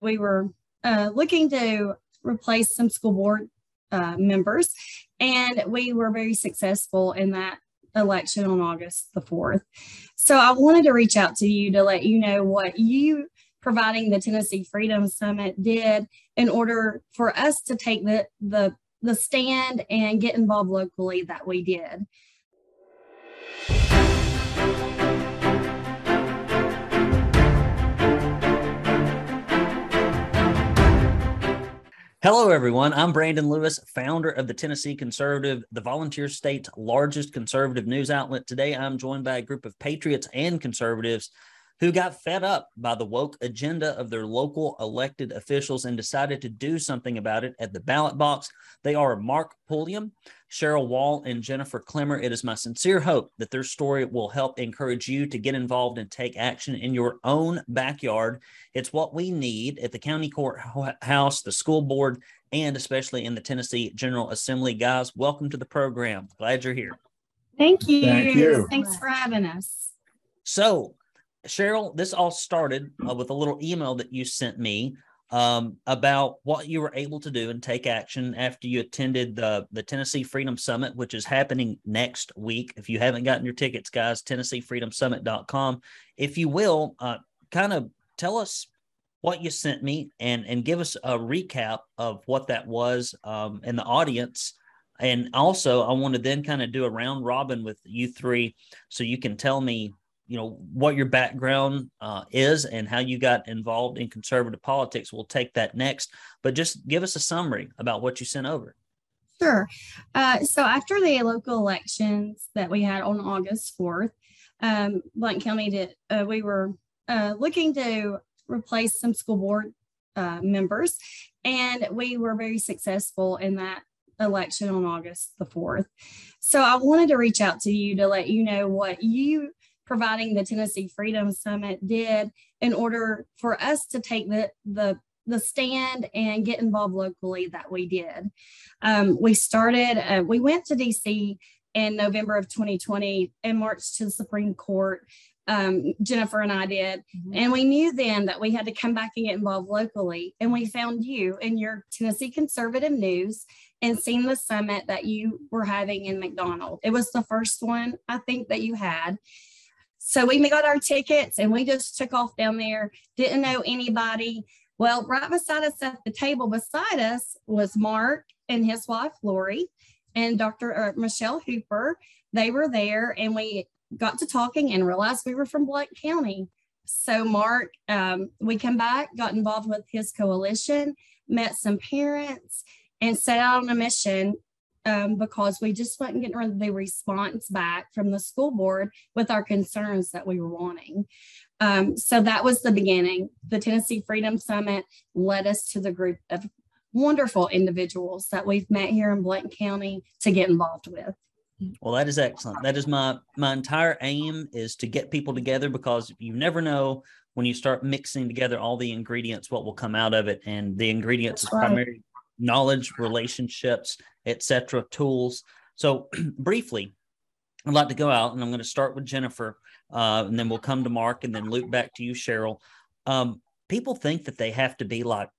we were uh, looking to replace some school board uh, members, and we were very successful in that election on August the 4th. So I wanted to reach out to you to let you know what you providing the Tennessee Freedom Summit did in order for us to take the the the stand and get involved locally that we did. Hello, everyone. I'm Brandon Lewis, founder of the Tennessee Conservative, the volunteer state's largest conservative news outlet. Today, I'm joined by a group of patriots and conservatives who got fed up by the woke agenda of their local elected officials and decided to do something about it at the ballot box. They are Mark Pulliam, Cheryl Wall, and Jennifer Clemmer. It is my sincere hope that their story will help encourage you to get involved and take action in your own backyard. It's what we need at the county courthouse, the school board, and especially in the Tennessee General Assembly. Guys, welcome to the program. Glad you're here. Thank you. Thank you. Thanks for having us. So, Cheryl, this all started uh, with a little email that you sent me um, about what you were able to do and take action after you attended the, the Tennessee Freedom Summit, which is happening next week. If you haven't gotten your tickets, guys, TennesseeFreedomSummit.com. If you will, uh, kind of tell us what you sent me and, and give us a recap of what that was um, and the audience. And also, I want to then kind of do a round robin with you three so you can tell me you know what your background uh, is and how you got involved in conservative politics. We'll take that next, but just give us a summary about what you sent over. Sure. Uh, so after the local elections that we had on August fourth, um, County did. Uh, we were uh, looking to replace some school board uh, members, and we were very successful in that election on August the 4th. So I wanted to reach out to you to let you know what you providing the Tennessee Freedom Summit did in order for us to take the the the stand and get involved locally that we did. Um, we started, uh, we went to DC in November of 2020 and marched to the Supreme Court. Um, Jennifer and I did. Mm-hmm. And we knew then that we had to come back and get involved locally. And we found you in your Tennessee Conservative News and seen the summit that you were having in McDonald. It was the first one I think that you had. So we got our tickets and we just took off down there, didn't know anybody. Well, right beside us at the table beside us was Mark and his wife, Lori, and Dr. Uh, Michelle Hooper. They were there and we got to talking and realized we were from Blount County. So, Mark, um, we come back, got involved with his coalition, met some parents, and set out on a mission um, because we just wasn't getting the response back from the school board with our concerns that we were wanting. Um, so that was the beginning. The Tennessee Freedom Summit led us to the group of wonderful individuals that we've met here in Blount County to get involved with. Well, that is excellent. That is my my entire aim is to get people together because you never know when you start mixing together all the ingredients what will come out of it, and the ingredients That's is right. primarily knowledge, relationships, etc. tools. So briefly, I'd like to go out and I'm going to start with Jennifer, uh, and then we'll come to Mark, and then loop back to you, Cheryl. Um, people think that they have to be like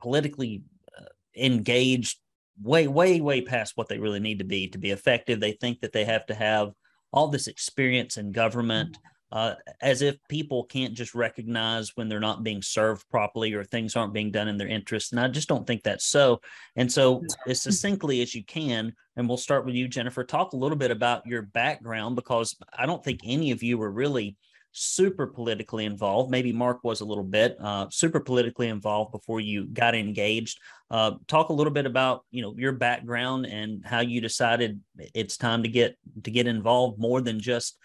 politically uh, engaged way, way, way past what they really need to be to be effective. They think that they have to have all this experience in government uh, as if people can't just recognize when they're not being served properly or things aren't being done in their interest. And I just don't think that's so. And so, as succinctly as you can, and we'll start with you, Jennifer, talk a little bit about your background because I don't think any of you were really super politically involved. Maybe Mark was a little bit uh, super politically involved before you got engaged. Uh, talk a little bit about you know your background and how you decided it's time to get to get involved more than just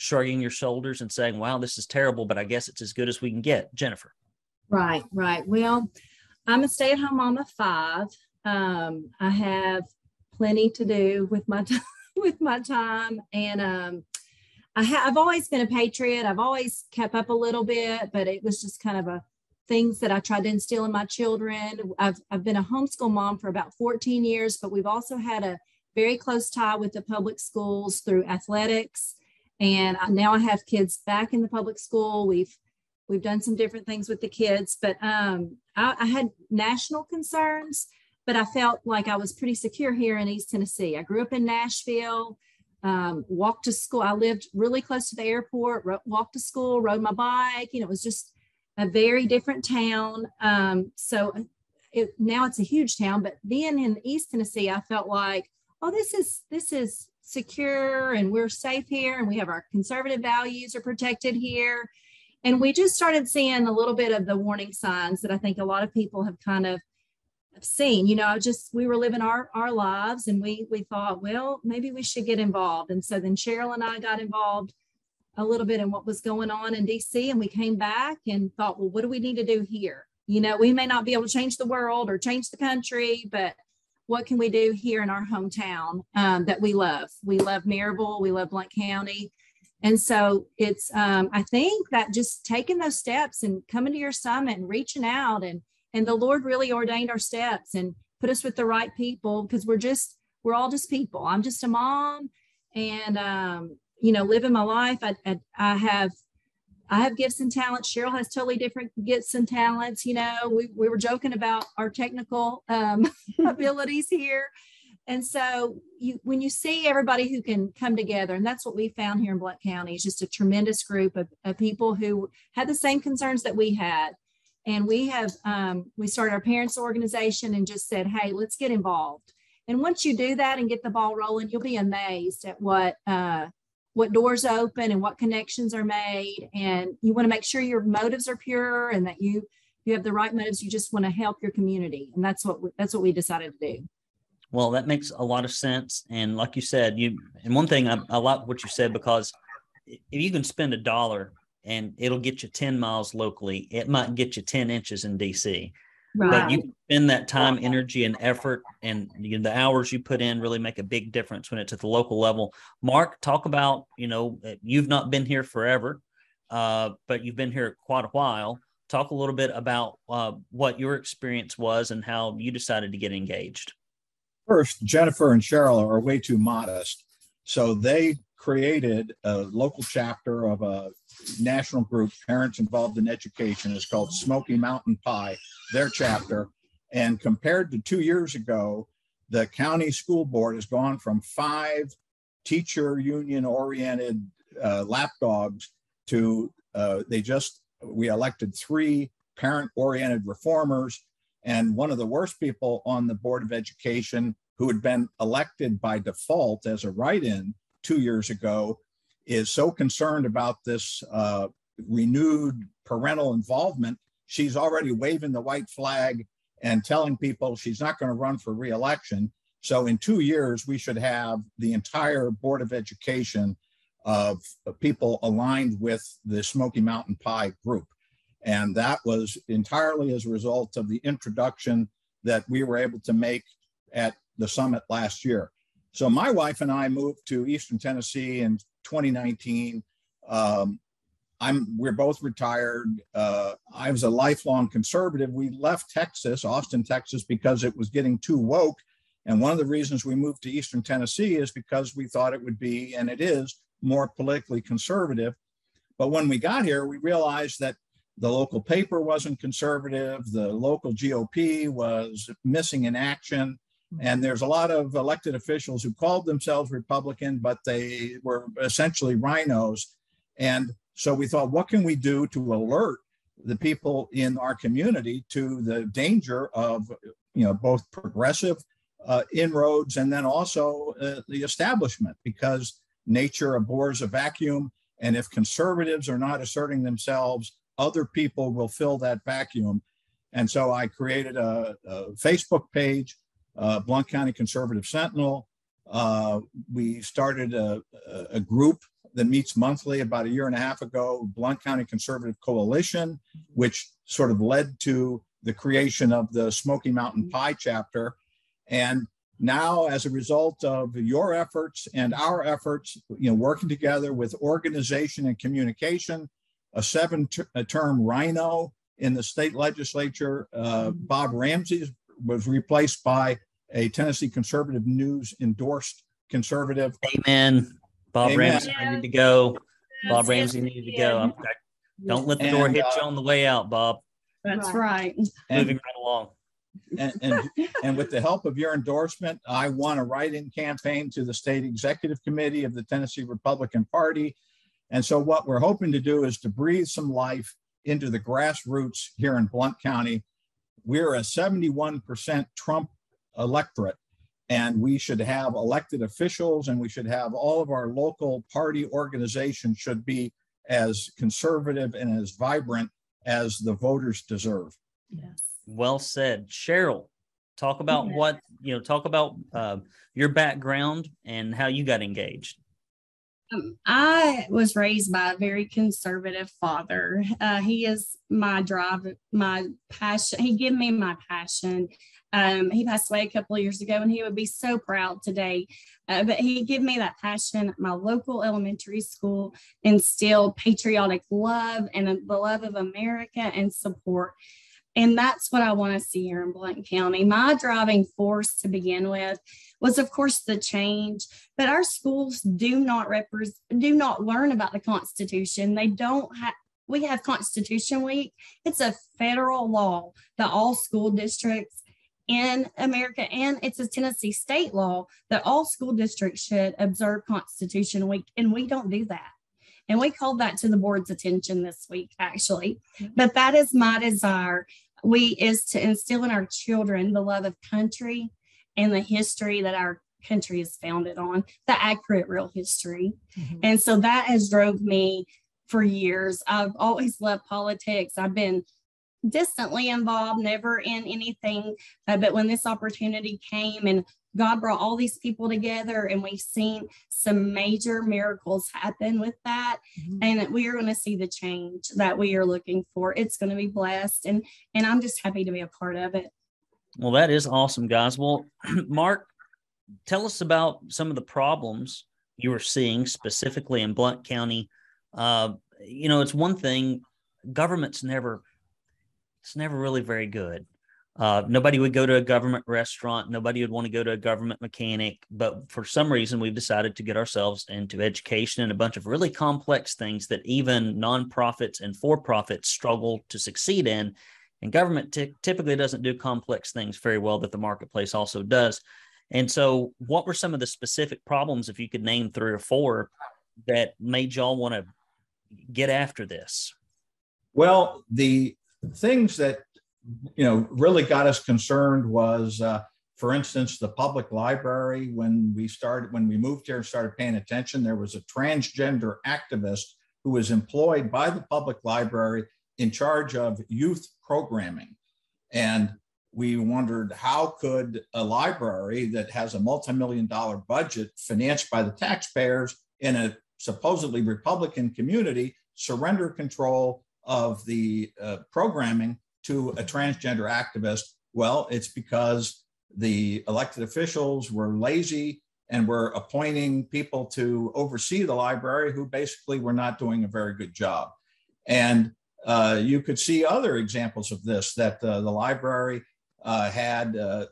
shrugging your shoulders and saying, wow, this is terrible, but I guess it's as good as we can get. Jennifer. Right, right. Well, I'm a stay at home mom of five. Um, I have plenty to do with my time, with my time. And um, I have I've always been a patriot. I've always kept up a little bit, but it was just kind of a things that I tried to instill in my children. I've, I've been a homeschool mom for about 14 years, but we've also had a very close tie with the public schools through athletics and now I have kids back in the public school. We've we've done some different things with the kids, but um, I, I had national concerns, but I felt like I was pretty secure here in East Tennessee. I grew up in Nashville, um, walked to school. I lived really close to the airport, ro- walked to school, rode my bike. You know, it was just a very different town. Um, so it, now it's a huge town, but then in East Tennessee, I felt like, oh, this is this is secure and we're safe here and we have our conservative values are protected here. And we just started seeing a little bit of the warning signs that I think a lot of people have kind of seen. You know, just we were living our our lives and we we thought, well, maybe we should get involved. And so then Cheryl and I got involved a little bit in what was going on in DC and we came back and thought, well, what do we need to do here? You know, we may not be able to change the world or change the country, but what can we do here in our hometown um, that we love? We love Maryville, we love Blount County. And so it's, um, I think that just taking those steps and coming to your summit and reaching out and, and the Lord really ordained our steps and put us with the right people because we're just, we're all just people. I'm just a mom and, um, you know, living my life. I, I, I have I have gifts and talents. Cheryl has totally different gifts and talents. You know, we, we were joking about our technical um, abilities here. And so you, when you see everybody who can come together, and that's what we found here in Blount County, is just a tremendous group of, of people who had the same concerns that we had. And we have, um, we started our parents organization and just said, hey, let's get involved. And once you do that and get the ball rolling, you'll be amazed at what uh, what doors open and what connections are made. And you want to make sure your motives are pure and that you you have the right motives. You just want to help your community. And that's what we, that's what we decided to do. Well that makes a lot of sense. And like you said you and one thing i, I like what you said because if you can spend a dollar and it'll get you 10 miles locally it might get you 10 inches in dc Right. But you spend that time, energy, and effort, and you know, the hours you put in really make a big difference when it's at the local level. Mark, talk about you know you've not been here forever, uh, but you've been here quite a while. Talk a little bit about uh, what your experience was and how you decided to get engaged. First, Jennifer and Cheryl are way too modest, so they created a local chapter of a national group, Parents Involved in Education. It's called Smoky Mountain Pie, their chapter. And compared to two years ago, the county school board has gone from five teacher union oriented uh, lapdogs to uh, they just, we elected three parent oriented reformers. And one of the worst people on the Board of Education who had been elected by default as a write in two years ago is so concerned about this uh, renewed parental involvement, she's already waving the white flag and telling people she's not going to run for reelection. So in two years, we should have the entire Board of Education of people aligned with the Smoky Mountain Pie group. And that was entirely as a result of the introduction that we were able to make at the summit last year. So my wife and I moved to Eastern Tennessee in 2019. Um, I'm we're both retired. Uh, I was a lifelong conservative. We left Texas, Austin, Texas, because it was getting too woke. And one of the reasons we moved to Eastern Tennessee is because we thought it would be, and it is, more politically conservative. But when we got here, we realized that the local paper wasn't conservative, the local GOP was missing in action, and there's a lot of elected officials who called themselves Republican, but they were essentially RINOs. And so we thought, what can we do to alert the people in our community to the danger of, you know, both progressive uh, inroads and then also uh, the establishment, because nature abhors a vacuum. And if conservatives are not asserting themselves, other people will fill that vacuum. And so I created a, a Facebook page uh, Blount County Conservative Sentinel. Uh, we started a, a, group that meets monthly about a year and a half ago, Blount County Conservative Coalition, which sort of led to the creation of the Smoky Mountain Pie chapter. And now, as a result of your efforts and our efforts, you know, working together with organization and communication, a seven-term RINO in the state legislature, uh, Bob Ramsey was replaced by a Tennessee Conservative News endorsed conservative. Amen. Bob Amen. Ramsey needed to go. Bob Ramsey needed to go. Don't let the door hit uh, you on the way out, Bob. That's Right. right. And, Moving right along. and, and, and with the help of your endorsement, I won a write-in campaign to the state executive committee of the Tennessee Republican Party. And so what we're hoping to do is to breathe some life into the grassroots here in Blount County. We're a 71% Trump electorate, and we should have elected officials and we should have all of our local party organizations should be as conservative and as vibrant as the voters deserve. Yes. Well said. Cheryl, talk about Yeah. what, you know, talk about uh, your background and how you got engaged. Um, I was raised by a very conservative father. Uh, he is my drive, my passion. He gave me my passion. Um, he passed away a couple of years ago, and he would be so proud today. Uh, but he gave me that passion. My local elementary school instilled patriotic love and the love of America and support. And that's what I want to see here in Blount County. My driving force to begin with was, of course, the change but our schools do not represent do not learn about the constitution. They don't have we have constitution week. It's a federal law that all school districts in america and it's a tennessee state law that all school districts should observe constitution week and we don't do that and we called that to the board's attention this week actually. But that is my desire. We is to instill in our children the love of country and the history that our country is founded on the accurate real history. Mhm. and so that has drove me for years. I've always loved politics. I've been distantly involved never in anything. Uh, but when this opportunity came and god brought all these people together and we've seen some major miracles happen with that Mhm. and we are going to see the change that we are looking for it's going to be blessed and and i'm just happy to be a part of it Well, that is awesome, guys. Well, Mark, tell us about some of the problems you were seeing specifically in Blount County. Uh, you know, it's one thing, government's never, it's never really very good. Uh, nobody would go to a government restaurant. Nobody would want to go to a government mechanic. But for some reason, we've decided to get ourselves into education and a bunch of really complex things that even nonprofits and for profits struggle to succeed in. And government ty- typically doesn't do complex things very well that the marketplace also does. And so, what were some of the specific problems, if you could name three or four, that made y'all want to get after this? Well, the things that you know really got us concerned was, uh, for instance, the public library. When we started, when we moved here and started paying attention, there was a transgender activist who was employed by the public library in charge of youth programming, and we wondered how could a library that has a multi-million dollar budget financed by the taxpayers in a supposedly republican community surrender control of the uh, programming to a transgender activist well it's because the elected officials were lazy and were appointing people to oversee the library who basically were not doing a very good job and uh, you could see other examples of this that uh, the library uh, had uh,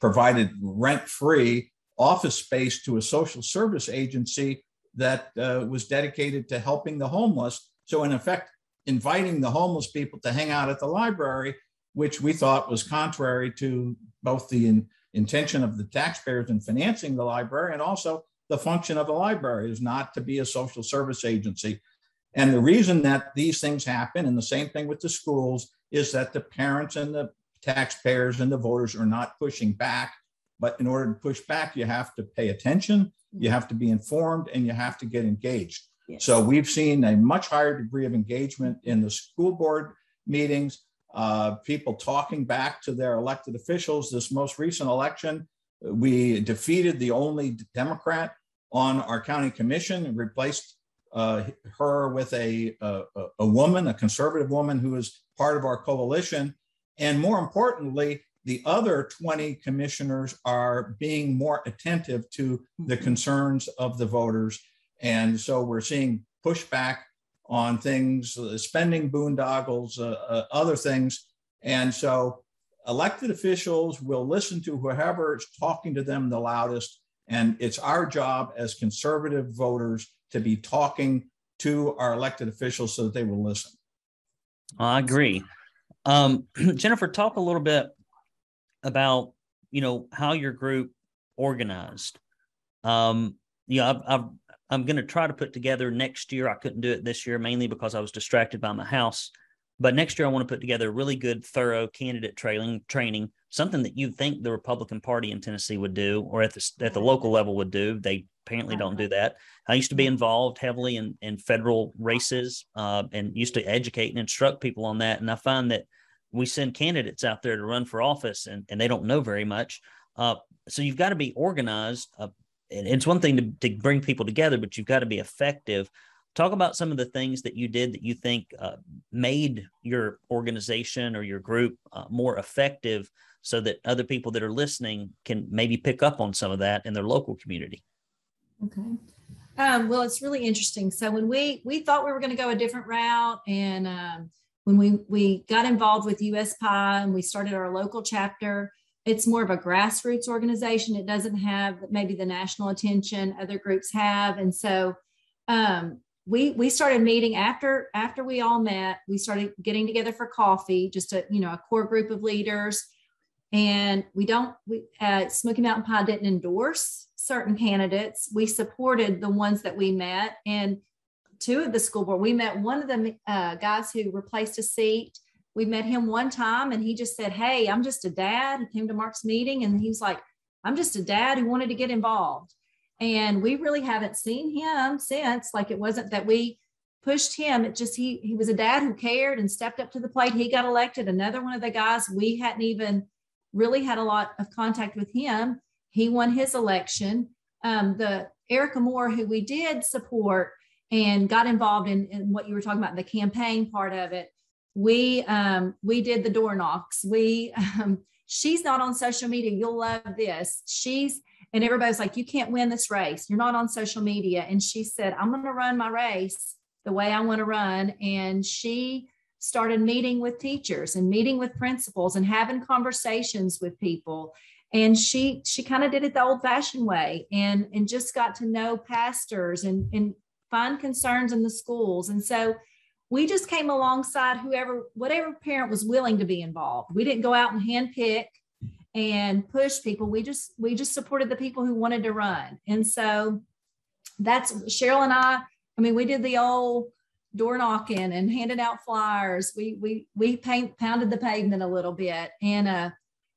provided rent free office space to a social service agency that uh, was dedicated to helping the homeless. So, in effect, inviting the homeless people to hang out at the library, which we thought was contrary to both the in, intention of the taxpayers in financing the library and also the function of the library is not to be a social service agency. And the reason that these things happen, and the same thing with the schools, is that the parents and the taxpayers and the voters are not pushing back. But in order to push back, you have to pay attention, you have to be informed, and you have to get engaged. So we've seen a much higher degree of engagement in the school board meetings, uh, people talking back to their elected officials. This most recent election, we defeated the only Democrat on our county commission and replaced uh, her with a, a, a woman, a conservative woman who is part of our coalition. And more importantly, the other 20 commissioners are being more attentive to the concerns of the voters. And so we're seeing pushback on things, uh, spending boondoggles, uh, uh, other things. And so elected officials will listen to whoever is talking to them the loudest. And it's our job as conservative voters to be talking to our elected officials so that they will listen. I agree. Um, Jennifer, talk a little bit about you know how your group organized. Um, you know, I've, I've I'm going to try to put together next year. I couldn't do it this year mainly because I was distracted by my house. But next year, I want to put together a really good, thorough candidate training, training, something that you think the Republican Party in Tennessee would do, or at the at the local level would do. They apparently don't do that. I used to be involved heavily in in federal races, uh, and used to educate and instruct people on that. And I find that we send candidates out there to run for office, and and they don't know very much. Uh, so you've got to be organized. Uh, and it's one thing to, to bring people together, but you've got to be effective. Talk about some of the things that you did that you think uh, made your organization or your group uh, more effective so that other people that are listening can maybe pick up on some of that in their local community. Okay. Um, well it's really interesting. So when we we thought we were going to go a different route and um, when we we got involved with USPI and we started our local chapter it's more of a grassroots organization. It doesn't have maybe the national attention other groups have. And so um, we we started meeting after after we all met we started getting together for coffee just a you know a core group of leaders. And we don't we uh, smoky mountain pie didn't endorse certain candidates. We supported the ones that we met. And two of the school board we met one of the uh, guys who replaced a seat we met him one time and he just said hey i'm just a dad he came to mark's meeting and he was like i'm just a dad who wanted to get involved. And we really haven't seen him since. Like it wasn't that we pushed him. It just he he was a dad who cared and stepped up to the plate. He got elected another one of the guys. We hadn't even really had a lot of contact with him. He won his election. Um, the erica moore who we did support and got involved in, in what you were talking about the campaign part of it we um, we did the door knocks we um, she's not on social media you'll love this she's and everybody's like, You can't win this race. You're not on social media. And she said, I'm going to run my race the way I want to run. And she started meeting with teachers and meeting with principals and having conversations with people and she she kind of did it the old fashioned way and and just got to know pastors and and find concerns in the schools and so we just came alongside whoever whatever parent was willing to be involved we didn't go out and handpick and push people. We just we just supported the people who wanted to run. And so that's Cheryl and I, I mean, we did the old door knocking and handed out flyers. We we we paint, pounded the pavement a little bit. And uh,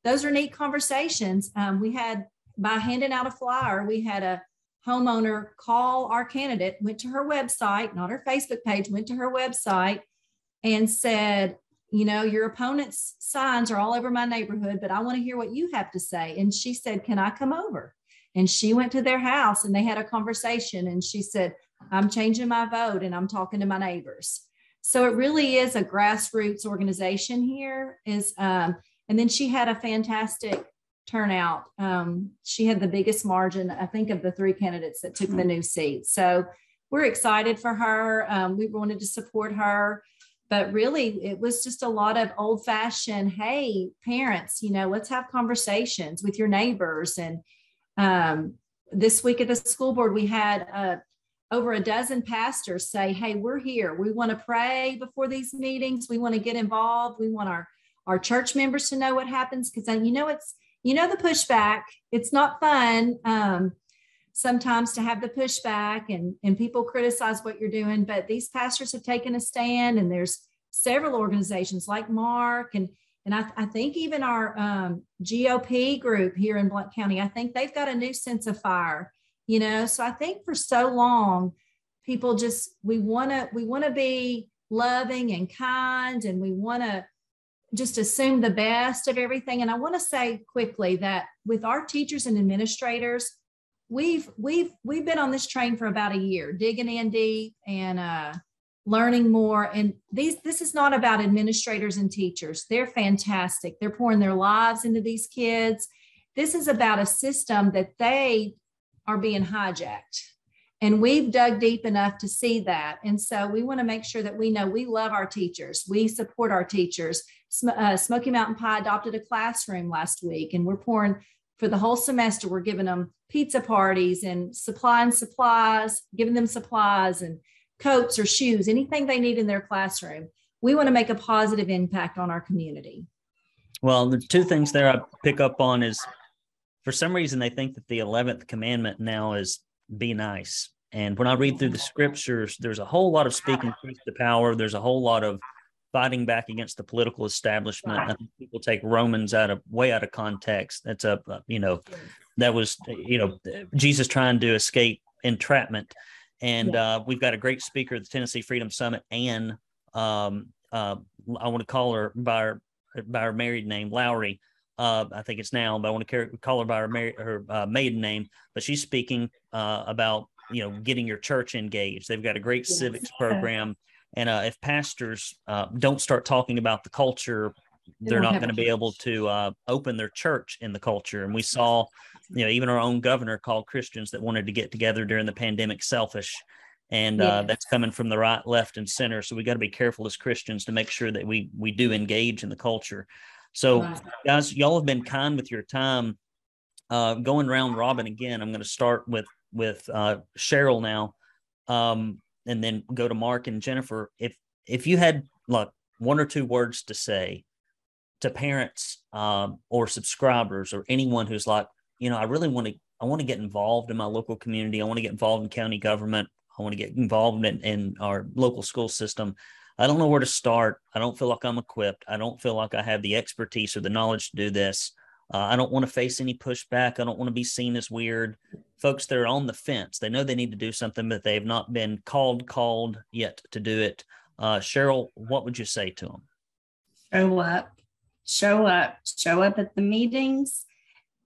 those are neat conversations. Um, we had by handing out a flyer, we had a homeowner call our candidate, went to her website, not her Facebook page, went to her website and said, you know, your opponent's signs are all over my neighborhood, but I want to hear what you have to say. And she said, Can I come over? And she went to their house and they had a conversation. And she said, I'm changing my vote and I'm talking to my neighbors. So it really is a grassroots organization here. Is um, and then she had a fantastic turnout. Um, she had the biggest margin, I think, of the three candidates that took the new seat. So we're excited for her. Um, we wanted to support her but really it was just a lot of old fashioned hey parents you know let's have conversations with your neighbors and um, this week at the school board we had uh, over a dozen pastors say hey we're here we want to pray before these meetings we want to get involved we want our our church members to know what happens because you know it's you know the pushback it's not fun um, sometimes to have the pushback and, and people criticize what you're doing, but these pastors have taken a stand and there's several organizations like Mark and and I, I think even our um, GOP group here in Blount County, I think they've got a new sense of fire, you know. So I think for so long, people just we want to we want to be loving and kind, and we want to just assume the best of everything. And I want to say quickly that with our teachers and administrators, we've we've we've been on this train for about a year, digging in deep and uh, learning more. And these this is not about administrators and teachers. They're fantastic. They're pouring their lives into these kids. This is about a system that they are being hijacked. And we've dug deep enough to see that. And so we want to make sure that we know we love our teachers. We support our teachers. Uh, Smoky Mountain Pie adopted a classroom last week, and we're pouring for the whole semester, we're giving them pizza parties and supplying supplies, giving them supplies and coats or shoes, anything they need in their classroom. we want to make a positive impact on our community. Well, the two things there I pick up on is for some reason they think that the 11th commandment now is be nice. And when I read through the scriptures, there's a whole lot of speaking truth to power. There's a whole lot of fighting back against the political establishment. I think people take Romans out of way out of context. That's a you know that was you know Jesus trying to escape entrapment, and uh, we've got a great speaker at the Tennessee Freedom Summit, Anne. Um, uh, I want to call her by her by her married name, Lowry. Uh, I think it's now, but I want to call her by her, mar- her uh, maiden name. But she's speaking uh, about you know getting your church engaged. They've got a great civics program, and uh, if pastors uh, don't start talking about the culture, they're not going to be able to uh, open their church in the culture. And we saw, you know, even our own governor called Christians that wanted to get together during the pandemic selfish and uh, that's coming from the right, left, and center. So we got to be careful as Christians to make sure that we we do engage in the culture. So, right. guys, y'all have been kind with your time. Uh, going round robin again. I'm going to start with with uh, Cheryl now, um, and then go to Mark and Jennifer. If if you had like one or two words to say to parents um, or subscribers or anyone who's like, you know, I really want to I want to get involved in my local community. I want to get involved in county government. I want to get involved in, in our local school system. I don't know where to start. I don't feel like I'm equipped. I don't feel like I have the expertise or the knowledge to do this. Uh, I don't want to face any pushback. I don't want to be seen as weird. Folks that are on the fence, they know they need to do something, but they've not been called, called yet to do it. Uh, Cheryl, what would you say to them? Show up, show up, show up at the meetings,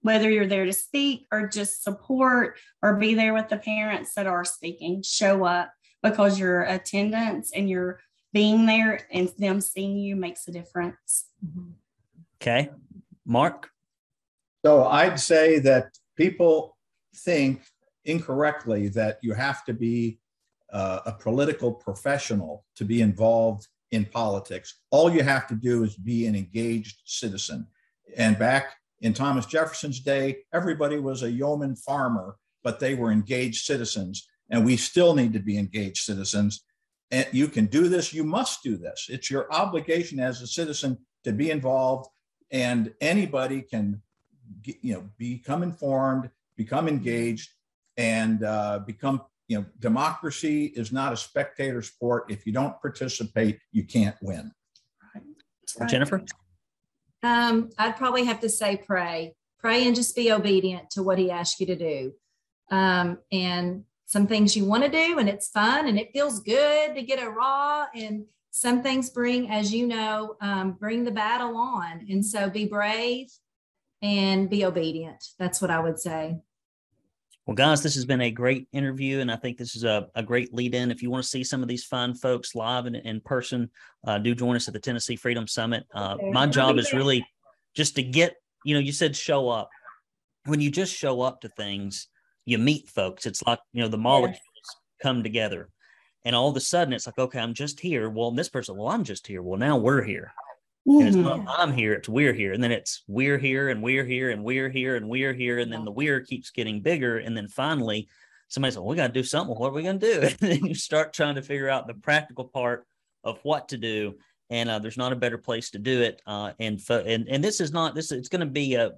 whether you're there to speak or just support or be there with the parents that are speaking, show up because your attendance and your being there and them seeing you makes a difference. Okay. Mark? So I'd say that people think incorrectly that you have to be uh, a political professional to be involved in politics. All you have to do is be an engaged citizen. And back in Thomas Jefferson's day, everybody was a yeoman farmer, but they were engaged citizens. And we still need to be engaged citizens. And you can do this, you must do this. It's your obligation as a citizen to be involved, and anybody can you know become informed become engaged and uh, become you know democracy is not a spectator sport if you don't participate you can't win right. jennifer um, I'd probably have to say pray, pray and just be obedient to what he asks you to do. Um, and some things you want to do, and it's fun and it feels good to get a raw. And some things bring, as you know, um, bring the battle on. And so be brave and be obedient. That's what I would say. Well, guys, this has been a great interview, and I think this is a, a great lead in. If you want to see some of these fine folks live and in person, uh, do join us at the Tennessee Freedom Summit. Uh, my job is really just to get, you know, you said show up. When you just show up to things, you meet folks. It's like, you know, the molecules come together. And all of a sudden, it's like, okay, I'm just here. Well, this person, well, I'm just here. Well, now we're here. Mm-hmm. And it's not mm-hmm. I'm here, it's we're here. And then it's we're here and we're here and we're here and we're here. And then the we're keeps getting bigger. And then finally, somebody said, well, we got to do something. What are we going to do? And then you start trying to figure out the practical part of what to do. And uh, there's not a better place to do it. Uh, and, fo- and and this is not this. It's going to be a.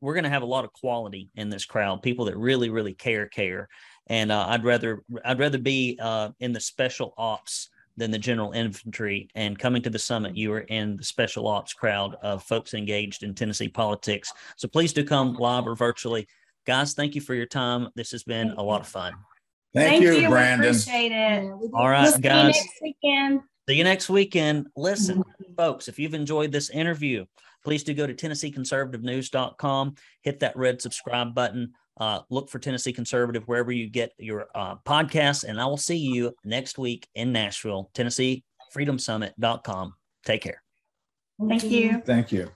We're going to have a lot of quality in this crowd. People that really, really care, care. And uh, I'd rather I'd rather be uh, in the special ops than the general infantry. And coming to the summit, you were in the special ops crowd of folks engaged in Tennessee politics. So please do come live or virtually. Guys, thank you for your time. This has been a lot of fun. Thank, thank you, you, Brandon. appreciate it. All right, we'll guys. See you next weekend. See you next weekend. Listen, folks, if you've enjoyed this interview, please do go to TennesseeConservativeNews.com, hit that red subscribe button. Uh, look for Tennessee Conservative wherever you get your uh, podcasts, and I will see you next week in Nashville, Tennessee Freedom Summit.com. Take care. Thank you. Thank you.